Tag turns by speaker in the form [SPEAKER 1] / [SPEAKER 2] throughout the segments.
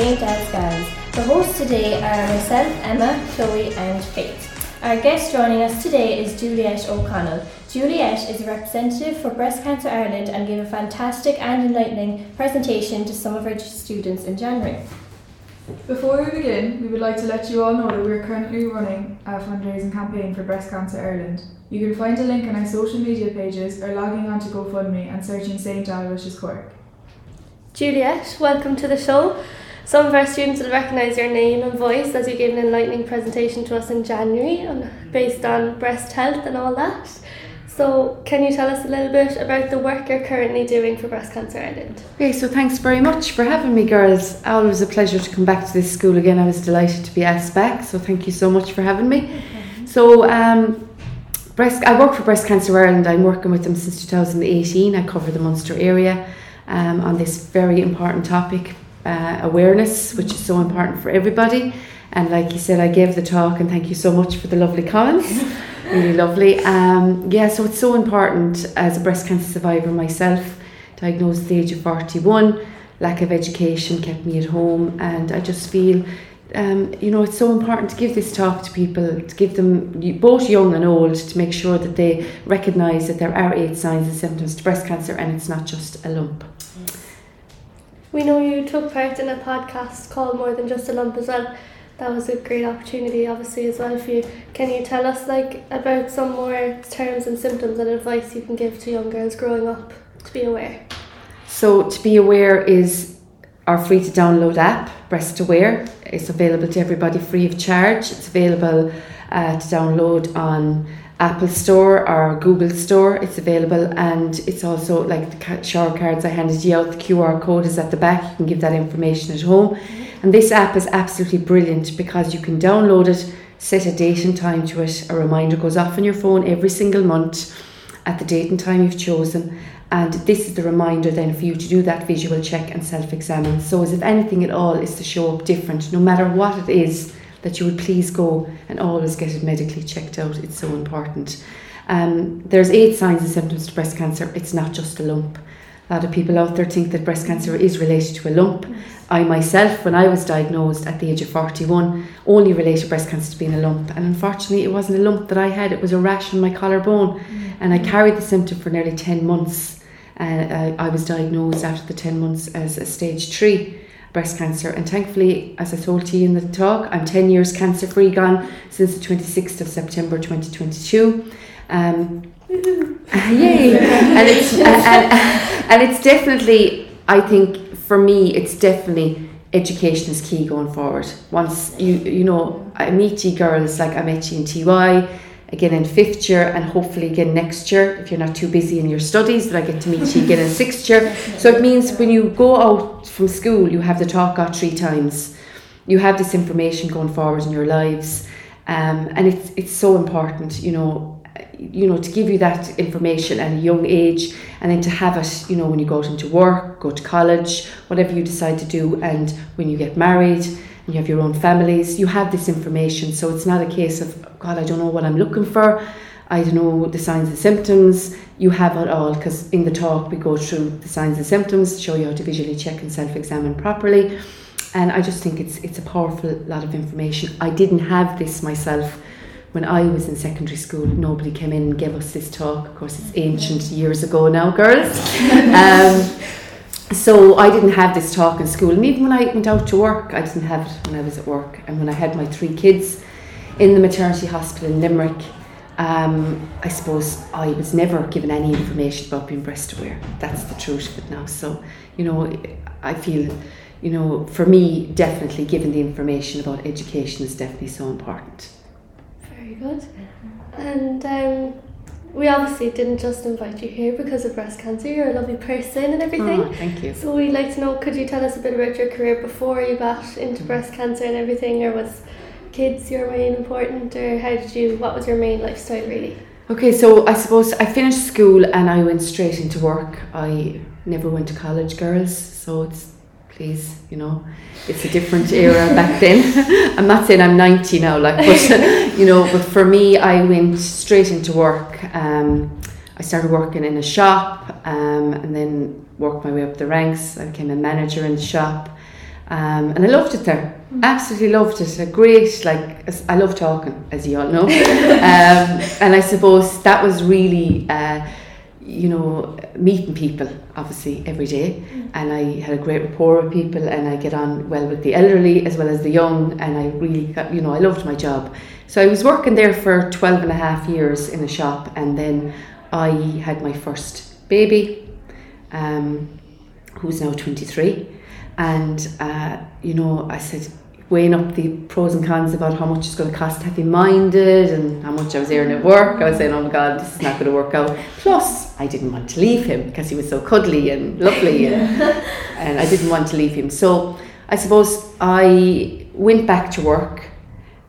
[SPEAKER 1] St. Al's Gals. The hosts today are myself, Emma, Chloe, and Faith. Our guest joining us today is Juliette O'Connell. Juliette is a representative for Breast Cancer Ireland and gave a fantastic and enlightening presentation to some of our students in January.
[SPEAKER 2] Before we begin, we would like to let you all know that we are currently running a fundraising campaign for Breast Cancer Ireland. You can find a link on our social media pages or logging on to GoFundMe and searching St. Aloysius Cork.
[SPEAKER 3] Juliette, welcome to the show. Some of our students will recognise your name and voice as you gave an enlightening presentation to us in January on, based on breast health and all that. So, can you tell us a little bit about the work you're currently doing for Breast Cancer Ireland?
[SPEAKER 4] Okay, so thanks very much for having me, girls. Always a pleasure to come back to this school again. I was delighted to be asked back, so thank you so much for having me. So, um, breast, I work for Breast Cancer Ireland. I'm working with them since 2018. I cover the Munster area um, on this very important topic, uh, awareness, which is so important for everybody. And like you said, I gave the talk, and thank you so much for the lovely comments. really lovely. Um, yeah, so it's so important as a breast cancer survivor myself, diagnosed at the age of 41. Lack of education kept me at home, and I just feel, um, you know, it's so important to give this talk to people, to give them, both young and old, to make sure that they recognise that there are eight signs and symptoms to breast cancer and it's not just a lump.
[SPEAKER 3] We know you took part in a podcast called More Than Just a Lump as well that was a great opportunity obviously as well for you. Can you tell us like about some more terms and symptoms and advice you can give to young girls growing up to be aware?
[SPEAKER 4] So to be aware is our free to download app, Breast Aware. It's available to everybody free of charge. It's available uh, to download on Apple Store or Google Store. It's available and it's also like the shower cards I handed you out. The QR code is at the back. You can give that information at home. Mm-hmm and this app is absolutely brilliant because you can download it, set a date and time to it. A reminder goes off on your phone every single month at the date and time you've chosen. And this is the reminder then for you to do that visual check and self examine. So, as if anything at all is to show up different, no matter what it is, that you would please go and always get it medically checked out. It's so important. Um, there's eight signs and symptoms to breast cancer. It's not just a lump. A lot of people out there think that breast cancer is related to a lump. I myself, when I was diagnosed at the age of 41, only related breast cancer to being a lump. And unfortunately, it wasn't a lump that I had, it was a rash on my collarbone. Mm. And I carried the symptom for nearly 10 months. And uh, I was diagnosed after the 10 months as a stage 3 breast cancer. And thankfully, as I told you in the talk, I'm 10 years cancer free gone since the 26th of September 2022. Um, yay! and it's and, and, and it's definitely, I think, for me, it's definitely education is key going forward. Once you you know, I meet you girls like I met you in TY, again in fifth year, and hopefully again next year if you're not too busy in your studies. That I get to meet you again in sixth year. So it means when you go out from school, you have the talk out three times. You have this information going forward in your lives, um, and it's it's so important. You know, you know, to give you that information at a young age and then to have it, you know, when you go out into work, go to college, whatever you decide to do, and when you get married you have your own families, you have this information. So it's not a case of, God, I don't know what I'm looking for. I don't know the signs and symptoms. You have it all because in the talk we go through the signs and symptoms, show you how to visually check and self-examine properly. And I just think it's it's a powerful lot of information. I didn't have this myself when I was in secondary school, nobody came in and gave us this talk. Of course, it's ancient years ago now, girls. um, so I didn't have this talk in school, and even when I went out to work, I didn't have it when I was at work. And when I had my three kids in the maternity hospital in Limerick, um, I suppose I was never given any information about being breast aware. That's the truth of it now. So, you know, I feel, you know, for me, definitely giving the information about education is definitely so important Very
[SPEAKER 3] good. And um, we obviously didn't just invite you here because of breast cancer. You're a lovely person and everything.
[SPEAKER 4] Oh, thank you.
[SPEAKER 3] So we'd like to know, could you tell us a bit about your career before you got into breast cancer and everything, or was kids your main important, or how did you? What was your main lifestyle really?
[SPEAKER 4] Okay, so I suppose I finished school and I went straight into work. I never went to college, girls, so it's please, you know, it's a different era back then. I'm not saying I'm 90 now, like, but, you know, but for me, I went straight into work. Um, I started working in a shop um, and then worked my way up the ranks. I became a manager in the shop. Um, and I loved it there. Absolutely loved it. A great, like, I love talking, as you all know. um, and I suppose that was really, uh, you know, meeting people, obviously, every day. And I had a great rapport with people, and I get on well with the elderly as well as the young. And I really, got, you know, I loved my job. So I was working there for 12 and a half years in a shop, and then I had my first baby, um, who's now 23. And, uh, you know, I said, weighing up the pros and cons about how much it's going to cost to have minded and how much I was earning at work. I was saying, oh my God, this is not going to work out. Plus, I didn't want to leave him because he was so cuddly and lovely, and, and I didn't want to leave him. So I suppose I went back to work.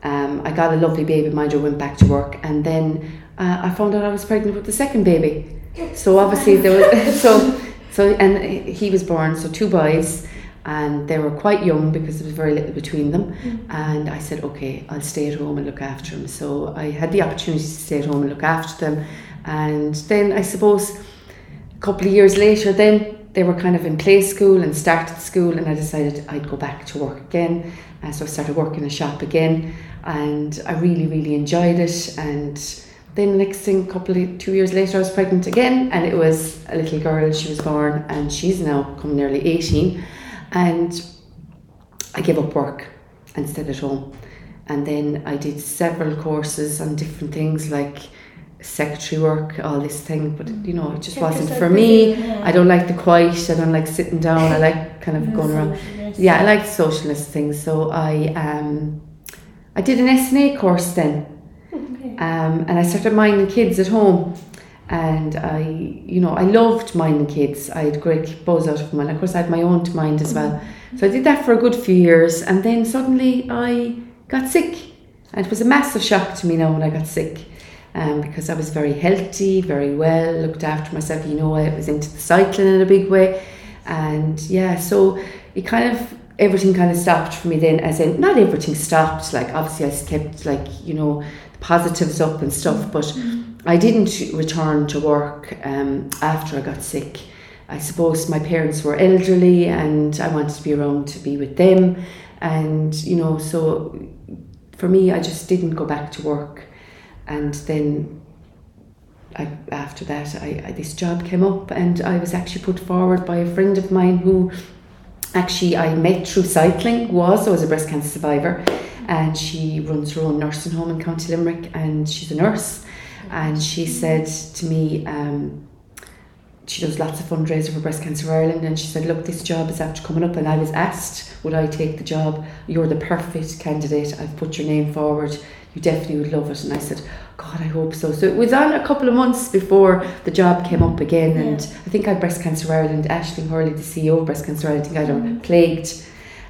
[SPEAKER 4] Um, I got a lovely baby minder, went back to work, and then uh, I found out I was pregnant with the second baby. So obviously there was so so and he was born so two boys and they were quite young because there was very little between them. Mm. And I said okay I'll stay at home and look after them so I had the opportunity to stay at home and look after them. And then I suppose a couple of years later then they were kind of in play school and started school and I decided I'd go back to work again. And so I started working in a shop again and I really really enjoyed it. And then the next thing a couple of two years later I was pregnant again and it was a little girl. She was born and she's now come nearly 18 and I gave up work and stayed at home and then I did several courses on different things like secretary work all this thing but you know it just
[SPEAKER 1] Kept
[SPEAKER 4] wasn't for
[SPEAKER 1] busy,
[SPEAKER 4] me
[SPEAKER 1] yeah.
[SPEAKER 4] I don't like the quiet I don't like sitting down I like kind of going around yeah, I like socialist things. So I um, I did an SNA course then,
[SPEAKER 1] Okay.
[SPEAKER 4] um, and I started minding kids at home. And I, you know, I loved minding kids. I had great buzz out of them, and of course I had my own to mind as well. So I did that for a good few years, and then suddenly I got sick, and it was a massive shock to me now when I got sick. Um, because I was very healthy, very well, looked after myself. You know, I was into the cycling in a big way, and yeah, so it kind of everything kind of stopped for me then. As in, not everything stopped. Like obviously, I kept like you know the positives up and stuff, but I didn't return to work um, after I got sick. I suppose my parents were elderly, and I wanted to be around to be with them, and you know, so for me, I just didn't go back to work, and then I, after that, I, I this job came up, and I was actually put forward by a friend of mine who actually I met through cycling. Was I was a breast cancer survivor, and she runs her own nursing home in County Limerick, and she's a nurse, and she said to me. Um, she does lots of fundraiser for Breast Cancer Ireland and she said, Look, this job is after coming up and I was asked, Would I take the job? You're the perfect candidate. I've put your name forward. You definitely would love it. And I said, God, I hope so. So it was on a couple of months before the job came up again. And I think I Breast Cancer Ireland, Aisling Hurley, the CEO of Breast Cancer Ireland, I think I had her plagued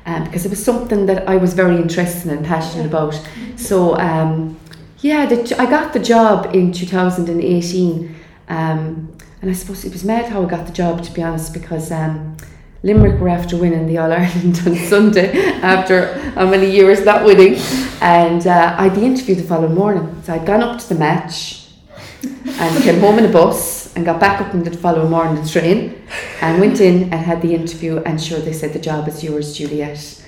[SPEAKER 4] um, because it was something that I was very interested and passionate about. So um, yeah, the, I got the job in 2018. Um, and I suppose it was mad how I got the job, to be honest, because um, Limerick were after winning the All Ireland on Sunday after how many years not winning. And uh, I had the interview the following morning. So I'd gone up to the match and came home in a bus and got back up in the following morning the train and went in and had the interview. And sure, they said the job is yours, Juliette.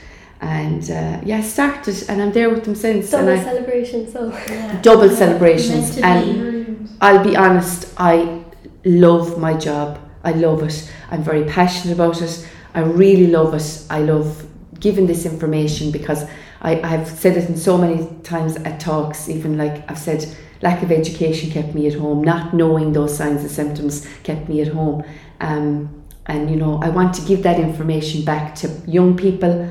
[SPEAKER 4] And uh, yeah, I started and I'm there with them since.
[SPEAKER 3] Double
[SPEAKER 4] and I,
[SPEAKER 3] celebration, so
[SPEAKER 1] Yeah.
[SPEAKER 4] double celebrations. And
[SPEAKER 1] be.
[SPEAKER 4] I'll be honest, I love my job. I love it. I'm very passionate about it. I really love it. I love giving this information because I, I've said it in so many times at talks, even like I've said, lack of education kept me at home, not knowing those signs and symptoms kept me at home. Um, and you know, I want to give that information back to young people,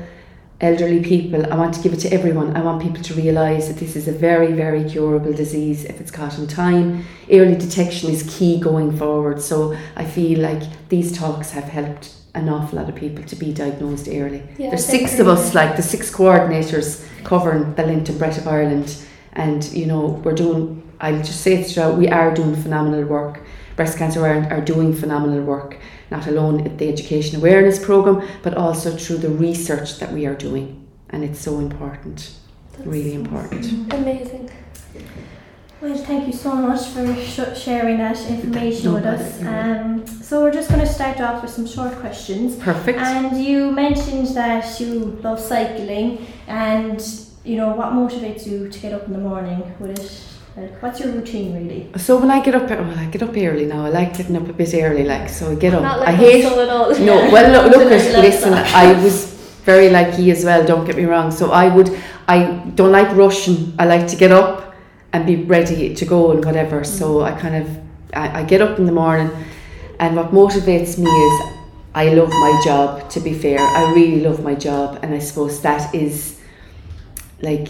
[SPEAKER 4] elderly people. I want to give it to everyone. I want people to realise that this is a very, very curable disease if it's caught in time. Early detection is key going forward. So I feel like these talks have helped an awful lot of people to be diagnosed early.
[SPEAKER 3] Yeah,
[SPEAKER 4] There's six of us, like the six coordinators covering the Lint and Brett of Ireland, and you know we're doing. I'll just say it straight. We are doing phenomenal work. Breast Cancer Ireland are doing phenomenal work, not alone at the education awareness program, but also through the research that we are doing, and it's so important,
[SPEAKER 3] That's
[SPEAKER 4] really important.
[SPEAKER 3] Amazing.
[SPEAKER 1] Well, thank you so much for sh- sharing that information
[SPEAKER 4] No
[SPEAKER 1] with us. Um, so we're just going to start off with some short questions.
[SPEAKER 4] Perfect.
[SPEAKER 1] And you mentioned that you love cycling, and you know what motivates you to get up in the morning? Would it? Like, what's your routine really?
[SPEAKER 4] So when I get up, well, I get up early now. I like getting up a bit early, like so. I get up.
[SPEAKER 3] Not like
[SPEAKER 4] I hate.
[SPEAKER 3] at all.
[SPEAKER 4] No, well, look, look at, listen. I was very like you as well, don't get me wrong. So I would, I don't like rushing. I like to get up and be ready to go and whatever. Mm. So I kind of, I, I get up in the morning and what motivates me is I love my job, to be fair. I really love my job and I suppose that is like,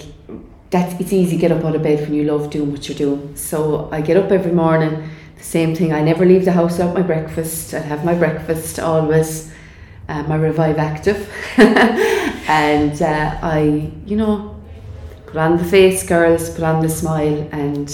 [SPEAKER 4] that's, it's easy to get up out of bed when you love doing what you're doing. So I get up every morning, the same thing. I never leave the house without my breakfast. I have my breakfast always uh, my Revive Active, and uh, I, you know, put on the face, girls, put on the smile, and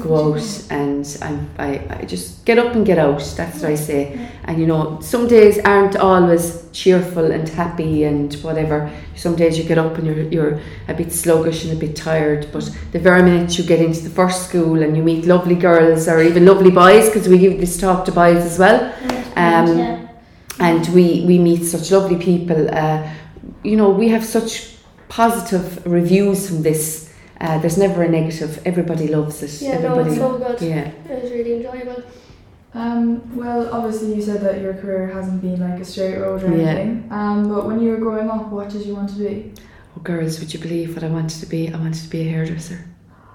[SPEAKER 4] go out. And I'm, I, I just get up and get out. That's what I say. And you know, some days aren't always cheerful and happy and whatever. Some days you get up and you're you're a bit sluggish and a bit tired. But the very minute you get into the first school and you meet lovely girls or even lovely boys, because we give this talk to boys as well Um,
[SPEAKER 1] yeah.
[SPEAKER 4] and we we meet such lovely people. Uh, you know, we have such positive reviews from this. Uh, there's never a negative. Everybody loves it.
[SPEAKER 3] Yeah, no,
[SPEAKER 4] Everybody,
[SPEAKER 3] it's so good.
[SPEAKER 4] yeah.
[SPEAKER 3] It was really enjoyable.
[SPEAKER 2] Um, well, obviously you said that your career hasn't been like a straight road or
[SPEAKER 4] Yeah.
[SPEAKER 2] anything. Um, but when you were growing up, what did you want to be?
[SPEAKER 4] Oh, girls, would you believe what I wanted to be? I wanted to be a hairdresser.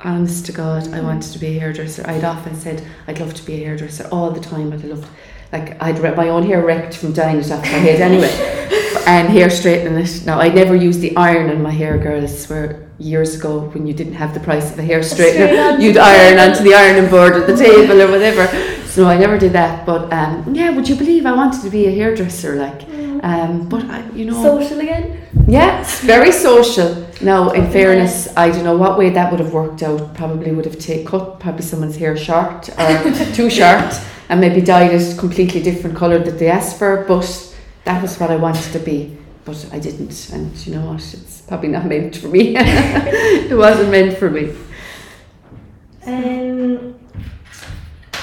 [SPEAKER 4] Honest to God, I wanted to be a hairdresser. I'd often said I'd love to be a hairdresser all the time. But I'd love, like I'd re- my own hair wrecked from dyeing it off my head anyway, and hair straightening it. Now I never used the iron on my hair, girls. Where years ago when you didn't have the price of a hair straightener, you'd iron onto the ironing board at the table or whatever. So I never did that. But um, yeah, would you believe I wanted to be a hairdresser? Like, um, but I, you know,
[SPEAKER 3] Social again?
[SPEAKER 4] yeah, very social. Now, in fairness, I don't know what way that would have worked out. Probably would have take, cut probably someone's hair short or too short and maybe dyed it completely different colour that they asked for. But that was what I wanted to be. But I didn't. And you know what? It's probably not meant for me. it wasn't meant for me.
[SPEAKER 1] Um,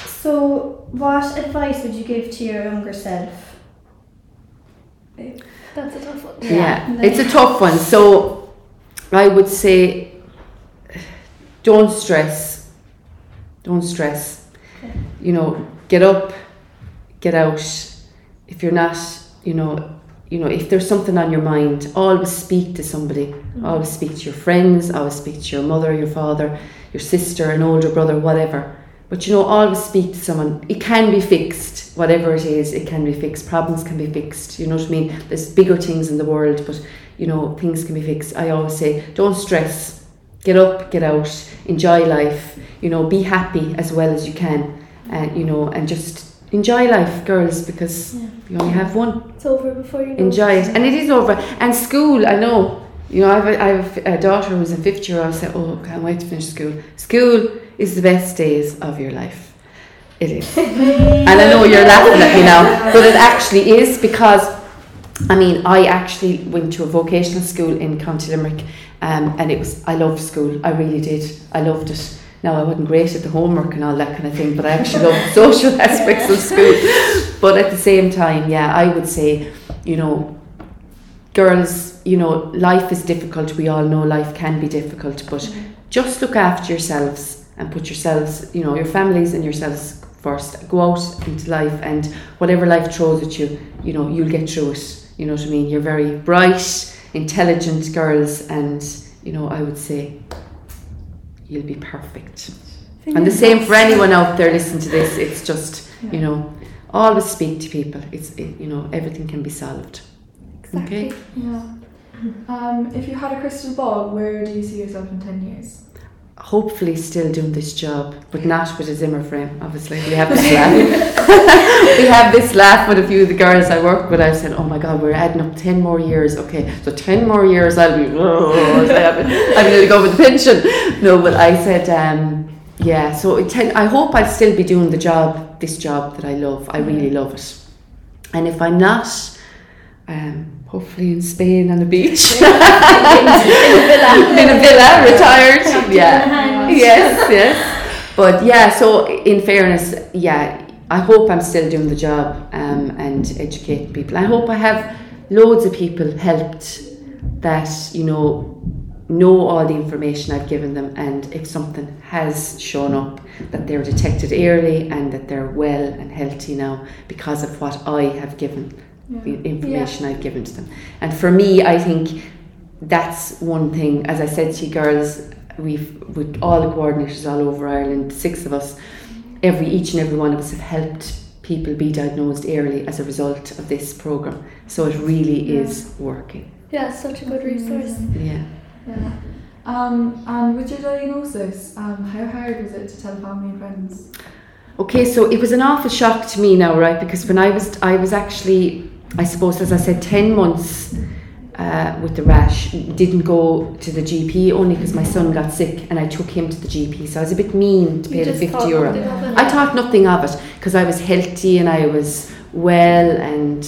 [SPEAKER 1] so, what advice would you give to your younger self?
[SPEAKER 3] That's a tough one.
[SPEAKER 4] Yeah,
[SPEAKER 1] Yeah.
[SPEAKER 4] it's a tough one. So I would say don't stress. Don't stress.
[SPEAKER 1] Okay.
[SPEAKER 4] You know, get up, get out. If you're not, you know, you know, if there's something on your mind, always speak to somebody. Mm-hmm. Always speak to your friends, always speak to your mother, your father, your sister, an older brother, whatever. But you know, always speak to someone. It can be fixed, whatever it is, it can be fixed. Problems can be fixed. You know what I mean? There's bigger things in the world, but you know, things can be fixed. I always say, don't stress. Get up, get out, enjoy life. You know, be happy as well as you can. And you know, and just enjoy life, girls, because
[SPEAKER 1] Yeah.
[SPEAKER 4] you only have one
[SPEAKER 3] It's over before you know
[SPEAKER 4] enjoy it. And it is over. And school, I know. You know, I have a, I have a daughter who's in fifth year. I say, oh, can't wait to finish school. School is the best days of your life. It is. and I know you're laughing at me now, but it actually is because, I mean, I actually went to a vocational school in County Limerick, um, and it was I loved school. I really did. I loved it. Now I wasn't great at the homework and all that kind of thing, but I actually loved the social aspects of school. But at the same time, yeah, I would say, you know, girls, you know, life is difficult. We all know life can be difficult, but mm-hmm. just look after yourselves and put yourselves, you know, your families and yourselves first. Go out into life and whatever life throws at you, you know, you'll get through it. You know what I mean? You're very bright, intelligent girls, and you know, I would say you'll be perfect. And the same for anyone out there listening to this. It's just, you know, always speak to people. It's, it, you know, everything can be solved.
[SPEAKER 3] Exactly.
[SPEAKER 4] Okay.
[SPEAKER 2] Yeah. Um, if you had a crystal ball, where do you see yourself in 10 years?
[SPEAKER 4] Hopefully still doing this job, but not with a Zimmer frame. Obviously, we have this laugh. we have this laugh with a few of the girls I work with. I said, "Oh my God, we're adding up ten more years. Okay, so ten more years, I'll be. I'm going to go with the pension." No, but I said, um, "Yeah." So ten, I hope I'll still be doing the job, this job that I love. I really love it. And if I'm not, um, hopefully in Spain on the beach. In, in, a villa. in a villa, retired. Yeah. Yes, yes. but yeah, so in fairness, yeah, I hope I'm still doing the job um, and educating people. I hope I have loads of people helped that you know know all the information I've given them, and if something has shown up, that they're detected early and that they're well and healthy now because of what I have given, the information I've given to them. And for me, I think that's one thing. As I said to you girls, we've with all the coordinators all over Ireland, six of us, every each and every one of us have helped people be diagnosed early as a result of this program. So it really
[SPEAKER 3] Yeah.
[SPEAKER 4] is working.
[SPEAKER 3] Yeah, it's such a good resource.
[SPEAKER 4] Yeah.
[SPEAKER 2] Yeah. Um, and with your diagnosis, um, how hard was it to tell family and friends?
[SPEAKER 4] Okay, so it was an awful shock to me now, right? Because when I was, I was actually, I suppose, as I said, ten months uh, with the rash. Didn't go to the GP only because my son got sick, and I took him to the GP. So I was a bit mean to pay the fifty
[SPEAKER 3] thought
[SPEAKER 4] euro.
[SPEAKER 3] nothing of it.
[SPEAKER 4] I thought nothing of it because I was healthy and I was well, and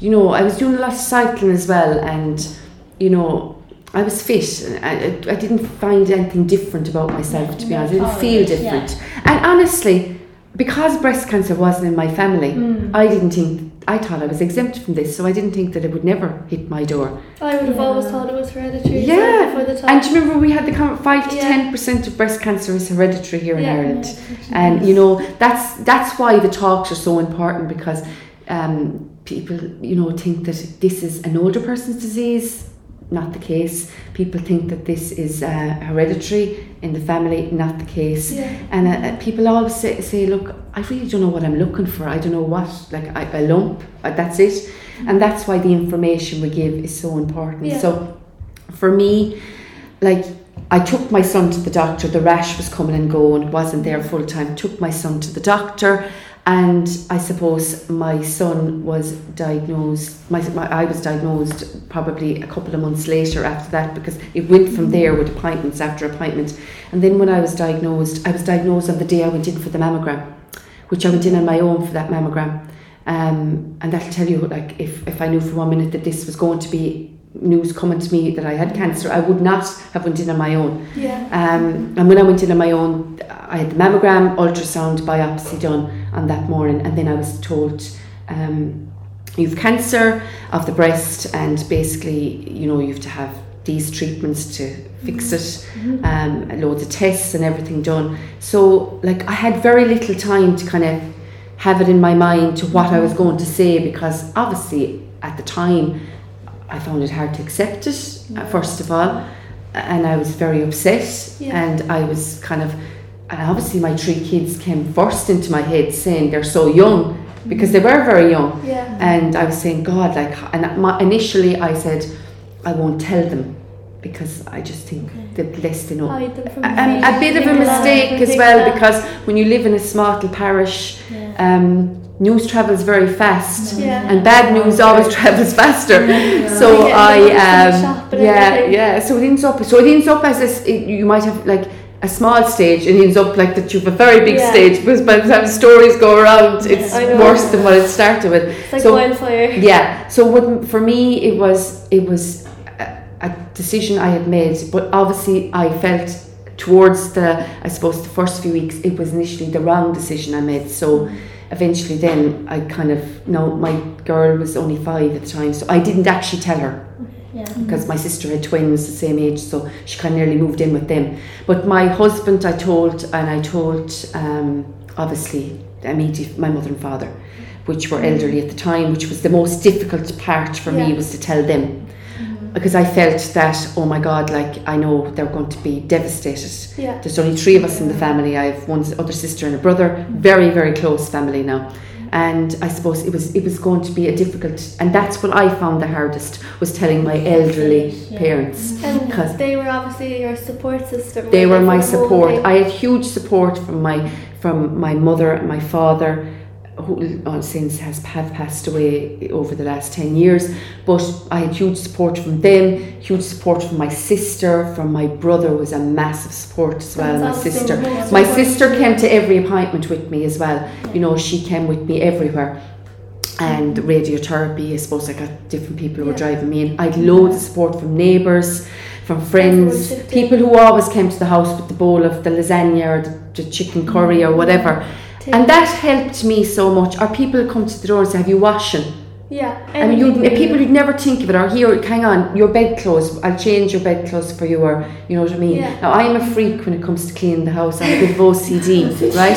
[SPEAKER 4] you know, I was doing a lot of cycling as well, and you know. I was fit. I, I didn't find anything different about myself, to be honest. I didn't
[SPEAKER 1] Oh,
[SPEAKER 4] feel
[SPEAKER 1] yeah.
[SPEAKER 4] different. And honestly, because breast cancer wasn't in my family,
[SPEAKER 1] Mm.
[SPEAKER 4] I didn't think, I thought I was exempt from this, so I didn't think that it would never hit my door.
[SPEAKER 3] I would have
[SPEAKER 1] Yeah.
[SPEAKER 3] always thought it was hereditary.
[SPEAKER 4] Yeah.
[SPEAKER 3] well Before the time.
[SPEAKER 4] And do you remember we had the comment 5 to
[SPEAKER 3] Yeah.
[SPEAKER 4] 10% of breast cancer is hereditary here in
[SPEAKER 3] Yeah.
[SPEAKER 4] Ireland. And you know that's that's why the talks are so important because um, people you know think that this is an older person's disease. Not the case. People think that this is uh, hereditary in the family. Not the case.
[SPEAKER 3] yeah.
[SPEAKER 4] And uh, uh, people always say, say, look, I really don't know what I'm looking for. I don't know what, like I, a lump. Uh, that's it. And that's why the information we give is so important.
[SPEAKER 3] Yeah.
[SPEAKER 4] So, for me, like I took my son to the doctor. The rash was coming and going. wasn't there full time. Took my son to the doctor, and I suppose my son was diagnosed. My, my I was diagnosed probably a couple of months later after that because it went from there with appointments after appointment. And then when I was diagnosed, I was diagnosed on the day I went in for the mammogram, which I went in on my own for that mammogram. Um, and that'll tell you, like, if, if I knew for one minute that this was going to be news coming to me that I had cancer, I would not have went in on my own.
[SPEAKER 3] Yeah.
[SPEAKER 4] Um, and when I went in on my own, I had the mammogram, ultrasound, biopsy done on that morning, and then I was told um, you've cancer of the breast, and basically, you know, you have to have these treatments to fix it, um, loads of tests and everything done. So, like, I had very little time to kind of have it in my mind to what I was going to say because obviously at the time I found it hard to accept it, uh, first of all, and I was very upset,
[SPEAKER 3] Yeah.
[SPEAKER 4] and I was kind of, and obviously my three kids came first into my head saying they're so young because they were very young,
[SPEAKER 3] Yeah.
[SPEAKER 4] and I was saying, God, like, and my, initially I said, I won't tell them because I just think they're less they know.
[SPEAKER 3] Hide them from
[SPEAKER 4] A, bit of a mistake as well because when you live in a small little parish,
[SPEAKER 1] Yeah.
[SPEAKER 4] um, news travels very fast.
[SPEAKER 3] Yeah.
[SPEAKER 4] And bad news always travels faster. So
[SPEAKER 3] Yeah,
[SPEAKER 4] I,
[SPEAKER 3] from the
[SPEAKER 4] um, yeah, yeah. So it ends up, so it ends up as this. It, you might have like a small stage, and it ends up like that. You've a very big
[SPEAKER 3] Yeah.
[SPEAKER 4] stage because by the time stories go around, it's worse than what it started with.
[SPEAKER 3] It's like
[SPEAKER 4] so
[SPEAKER 3] wildfire.
[SPEAKER 4] yeah. So what, for me, it was it was a, a decision I had made, but obviously I felt towards the I suppose the first few weeks it was initially the wrong decision I made. So mm. eventually, then I kind of no, my girl was only five at the time, so I didn't actually tell her
[SPEAKER 1] Yeah.
[SPEAKER 4] because my sister had twins the same age, so she kind of nearly moved in with them. But my husband, I told, and I told um, obviously immediate my mother and father, which were elderly at the time, which was the most difficult part for me was to tell them. Because I felt that, oh my God, like I know they're going to be devastated.
[SPEAKER 3] Yeah.
[SPEAKER 4] There's only three of us in the family. I have one other sister and a brother, very, very close family now. And I suppose it was it was going to be a difficult, and that's what I found the hardest was telling my elderly
[SPEAKER 1] Yeah.
[SPEAKER 4] parents.
[SPEAKER 3] because
[SPEAKER 4] mm.
[SPEAKER 3] they were obviously your support system.
[SPEAKER 4] They were my support. I had huge support from my from my mother and my father, who uh, since has have passed away over the last ten years. But I had huge support from them, huge support from my sister, from my brother was a massive support as well. My sister, my sister came to every appointment with me as well. You know, she came with me everywhere. And radiotherapy, I suppose I got different people who were driving me in. I had loads of support from neighbours, from friends, people who always came to the house with the bowl of the lasagna or the, the chicken curry or whatever.
[SPEAKER 3] Tea.
[SPEAKER 4] And that helped me so much. Or people come to the door and say, Have you washing?
[SPEAKER 3] yeah,
[SPEAKER 4] I mean, you
[SPEAKER 3] anything
[SPEAKER 4] people you'd never think of it. Or here, hang on, your bedclothes. I'll change your bedclothes for you, or you know what I mean.
[SPEAKER 3] Yeah.
[SPEAKER 4] Now I'm a freak when it comes to cleaning the house. I'm a bit of OCD, right?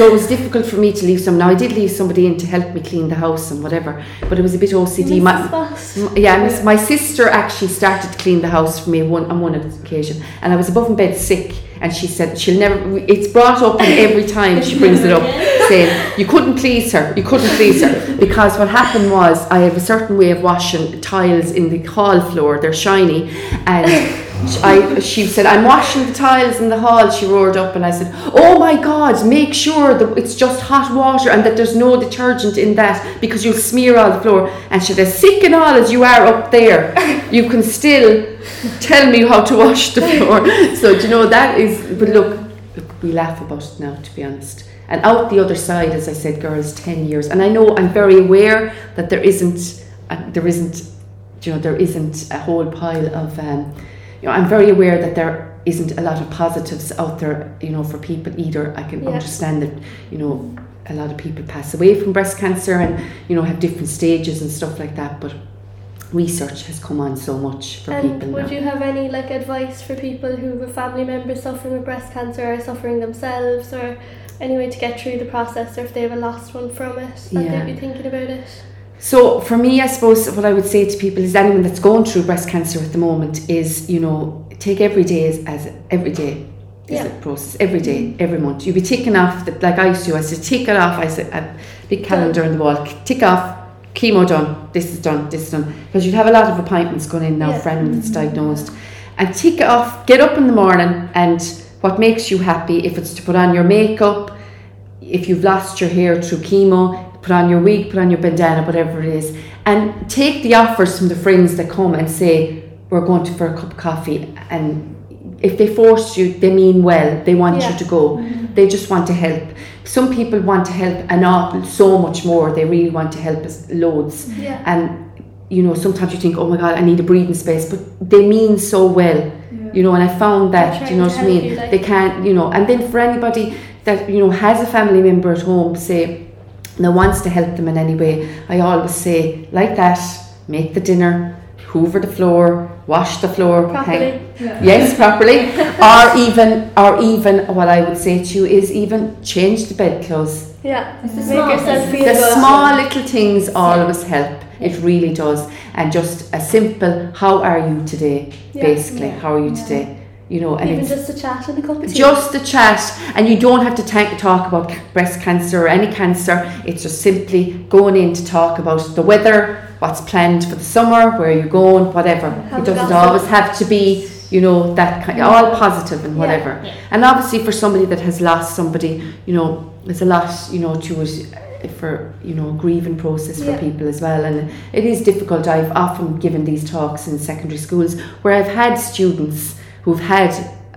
[SPEAKER 4] So it was difficult for me to leave some. Now I did leave somebody in to help me clean the house and whatever, but it was a bit OCD. My,
[SPEAKER 3] Boss.
[SPEAKER 4] M- Yeah, miss, my sister actually started to clean the house for me one, on one occasion, and I was above in bed sick, and she said she'll never. It's brought up, every time she brings it up, saying you couldn't please her, you couldn't please her, because what happened was I have a certain way of washing tiles in the hall floor. They're shiny, and. I, she said, I'm washing the tiles in the hall. She roared up, and I said, Oh my God, make sure that it's just hot water and that there's no detergent in that because you'll smear all the floor. And she said, As sick and all as you are up there, you can still tell me how to wash the floor. So, do you know, that is, but look, look, we laugh about it now, to be honest. And out the other side, as I said, girls, 10 years. And I know I'm very aware that there isn't, uh, there isn't, you know, there isn't a whole pile of, um, you know, I'm very aware that there isn't a lot of positives out there, you know, for people either. I can
[SPEAKER 3] Yeah.
[SPEAKER 4] understand that, you know, a lot of people pass away from breast cancer and, you know, have different stages and stuff like that. But research has come on so much for
[SPEAKER 3] And
[SPEAKER 4] people
[SPEAKER 3] would
[SPEAKER 4] now.
[SPEAKER 3] you have any like advice for people who have family members suffering with breast cancer or suffering themselves or any way to get through the process or if they have a lost one from it that
[SPEAKER 4] Yeah.
[SPEAKER 3] they'd be thinking about it?
[SPEAKER 4] So for me, I suppose what I would say to people is anyone that's going through breast cancer at the moment is, you know, take every day as, as every day is
[SPEAKER 3] Yeah.
[SPEAKER 4] a process. Every day, mm-hmm. every month. You'll be ticking off, the, like I used to, I said, tick it off. I said, a big calendar on the wall, tick off, chemo done, this is done, this is done. Because you'd have a lot of appointments going in now
[SPEAKER 3] Yeah.
[SPEAKER 4] for anyone that's mm-hmm. diagnosed. And tick it off, get up in the morning and what makes you happy, if it's to put on your makeup, if you've lost your hair through chemo, put on your wig, put on your bandana, whatever it is, and take the offers from the friends that come and say, We're going to for a cup of coffee. And if they force you, they mean well, they want
[SPEAKER 3] Yeah.
[SPEAKER 4] you to go, they just want to help. Some people want to help and so much more, they really want to help us loads.
[SPEAKER 3] Yeah.
[SPEAKER 4] And you know, sometimes you think, Oh my god, I need a breathing space, but they mean so well you know and i found that you know what i mean
[SPEAKER 3] like-
[SPEAKER 4] they can't you know and then for anybody that you know has a family member at home say that wants to help them in any way i always say like that make the dinner hoover the floor wash the floor hang-
[SPEAKER 3] Properly.
[SPEAKER 4] yes properly or even or even what i would say to you is even change the bedclothes
[SPEAKER 3] Yeah.
[SPEAKER 1] It's the
[SPEAKER 3] Make
[SPEAKER 1] small
[SPEAKER 3] yourself
[SPEAKER 1] things.
[SPEAKER 3] feel
[SPEAKER 4] the
[SPEAKER 3] good.
[SPEAKER 4] small little things always help it really does and just a simple how are you today
[SPEAKER 3] Yeah.
[SPEAKER 4] basically
[SPEAKER 1] Yeah.
[SPEAKER 4] how are you
[SPEAKER 1] Yeah.
[SPEAKER 4] today you know and
[SPEAKER 3] Even just a chat and a cup of tea.
[SPEAKER 4] just a chat and you don't have to ta- talk about breast cancer or any cancer. It's just simply going in to talk about the weather what's planned for the summer where you're going whatever.
[SPEAKER 3] Have
[SPEAKER 4] it doesn't always have to be you know that kind all positive and whatever.
[SPEAKER 1] Yeah.
[SPEAKER 4] and obviously for somebody that has lost somebody you know there's a lot you know to it uh, for you know grieving process for
[SPEAKER 3] Yeah.
[SPEAKER 4] people as well. And it is difficult. I've often given these talks in secondary schools where i've had students who've had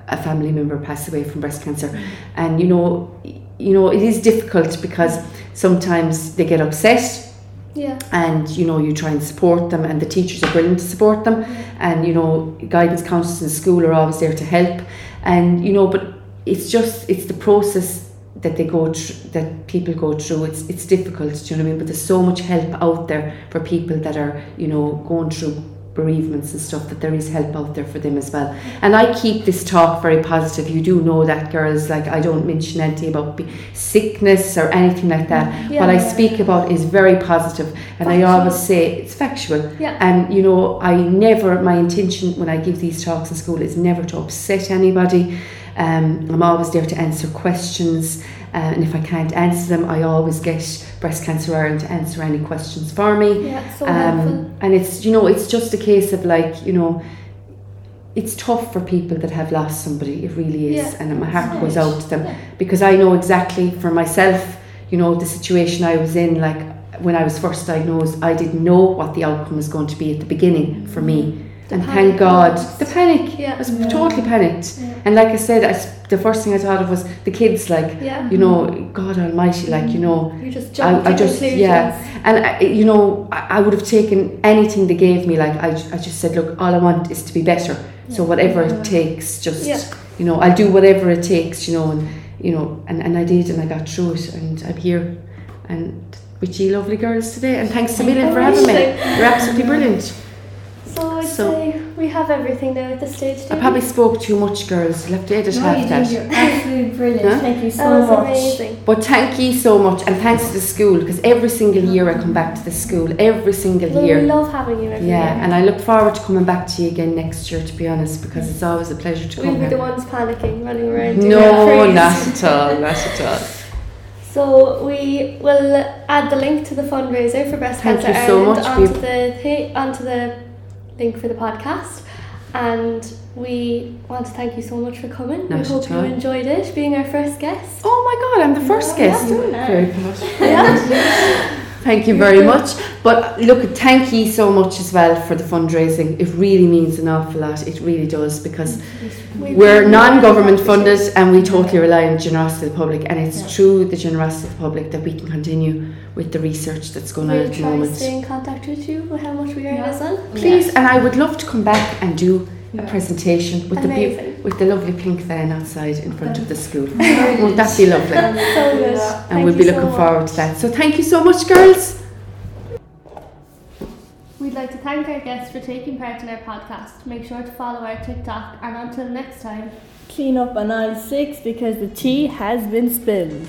[SPEAKER 4] a family member pass away from breast cancer. Mm. And you know you know it is difficult because sometimes they get upset
[SPEAKER 3] Yeah.
[SPEAKER 4] and you know you try and support them and the teachers are brilliant to support them. Mm. And you know guidance counsellors in school are always there to help. And you know but it's just it's the process that they go through that people go through. It's it's difficult do you know what I mean? But there's so much help out there for people that are you know going through bereavements and stuff that there is help out there for them as well. And I keep this talk very positive. You do know that girls like I don't mention anything about be- sickness or anything like that.
[SPEAKER 3] Yeah.
[SPEAKER 4] what I speak about is very positive and I always say it's factual.
[SPEAKER 3] Yeah.
[SPEAKER 4] and you know I never my intention when I give these talks in school is never to upset anybody. Um, I'm always there to answer questions uh, and if I can't answer them I always get Breast Cancer Ireland to answer any questions for me
[SPEAKER 3] Yeah. So
[SPEAKER 4] um, and it's you know it's just a case of like you know it's tough for people that have lost somebody it really is
[SPEAKER 3] Yeah.
[SPEAKER 4] and my heart goes out to them
[SPEAKER 1] Yeah.
[SPEAKER 4] because I know exactly for myself you know the situation I was in like when I was first diagnosed I didn't know what the outcome was going to be at the beginning for me
[SPEAKER 3] The
[SPEAKER 4] and thank God. The panic.
[SPEAKER 3] Yeah.
[SPEAKER 4] I was
[SPEAKER 1] Yeah.
[SPEAKER 4] totally panicked.
[SPEAKER 3] Yeah.
[SPEAKER 4] And like I said, I the first thing I thought of was the kids, like,
[SPEAKER 3] Yeah.
[SPEAKER 4] you know, God Almighty, like, you know. Mm-hmm.
[SPEAKER 3] You just
[SPEAKER 4] I,
[SPEAKER 3] jump
[SPEAKER 4] I
[SPEAKER 3] to
[SPEAKER 4] just, yeah. And, I, you know, I, I would have taken anything they gave me. Like, I, I just said, look, all I want is to be better. So whatever it takes, just,
[SPEAKER 3] Yeah.
[SPEAKER 4] you know, I'll do whatever it takes, you know, and, you know, and, and I did, and I got through it, and I'm here. And with you lovely girls today, and thanks a million for having me. You're absolutely brilliant.
[SPEAKER 3] So I'd
[SPEAKER 4] So-
[SPEAKER 3] say we have everything now at the stage.
[SPEAKER 4] I
[SPEAKER 3] don't we?
[SPEAKER 4] probably spoke too much, girls. You'll have to edit
[SPEAKER 1] no,
[SPEAKER 4] half
[SPEAKER 1] you
[SPEAKER 4] that.
[SPEAKER 1] You're absolutely brilliant.
[SPEAKER 4] Huh?
[SPEAKER 1] Thank you so
[SPEAKER 3] That was
[SPEAKER 1] much.
[SPEAKER 3] amazing.
[SPEAKER 4] But thank you so much, and thanks to the school because every single year I come back to the school. Every single
[SPEAKER 3] Well, we love having you every
[SPEAKER 4] Yeah,
[SPEAKER 3] year.
[SPEAKER 4] and I look forward to coming back to you again next year. To be honest, because it's always a pleasure to
[SPEAKER 3] We'll
[SPEAKER 4] come
[SPEAKER 3] be the ones panicking, running around.
[SPEAKER 4] No,
[SPEAKER 3] our
[SPEAKER 4] not
[SPEAKER 3] praise.
[SPEAKER 4] at all, not at all.
[SPEAKER 3] So we will add the link to the fundraiser for Breast
[SPEAKER 4] Thank
[SPEAKER 3] Cancer
[SPEAKER 4] you so
[SPEAKER 3] onto the thi- onto the link for the podcast. And we want to thank you so much for coming.
[SPEAKER 4] Not
[SPEAKER 3] we hope you enjoyed it, being our first guest.
[SPEAKER 4] Oh my God, I'm the first
[SPEAKER 3] Yeah,
[SPEAKER 4] guest.
[SPEAKER 1] you are.
[SPEAKER 4] Very polite.
[SPEAKER 3] Yeah.
[SPEAKER 4] Thank you very much. But look, thank you so much as well for the fundraising. It really means an awful lot. It really does because
[SPEAKER 3] We
[SPEAKER 4] we're non-government
[SPEAKER 3] appreciate
[SPEAKER 4] funded and we totally rely on the generosity of the public and it's
[SPEAKER 1] Yeah.
[SPEAKER 4] through the generosity of the public that we can continue with the research that's going on at the moment.
[SPEAKER 3] stay in contact with you how much we earn
[SPEAKER 2] Yeah.
[SPEAKER 3] as well.
[SPEAKER 4] Please, and I would love to come back and do
[SPEAKER 2] Yeah.
[SPEAKER 4] presentation with the beau-
[SPEAKER 3] Amazing.
[SPEAKER 4] with the lovely pink van outside in front of the school. Won't that be lovely?
[SPEAKER 3] So good.
[SPEAKER 4] And we'll be
[SPEAKER 3] you so
[SPEAKER 4] looking forward to that. So thank you so much, girls.
[SPEAKER 3] We'd like to thank our guests for taking part in our podcast. Make sure to follow our TikTok and until next time.
[SPEAKER 1] Clean up on aisle six because the tea has been spilled.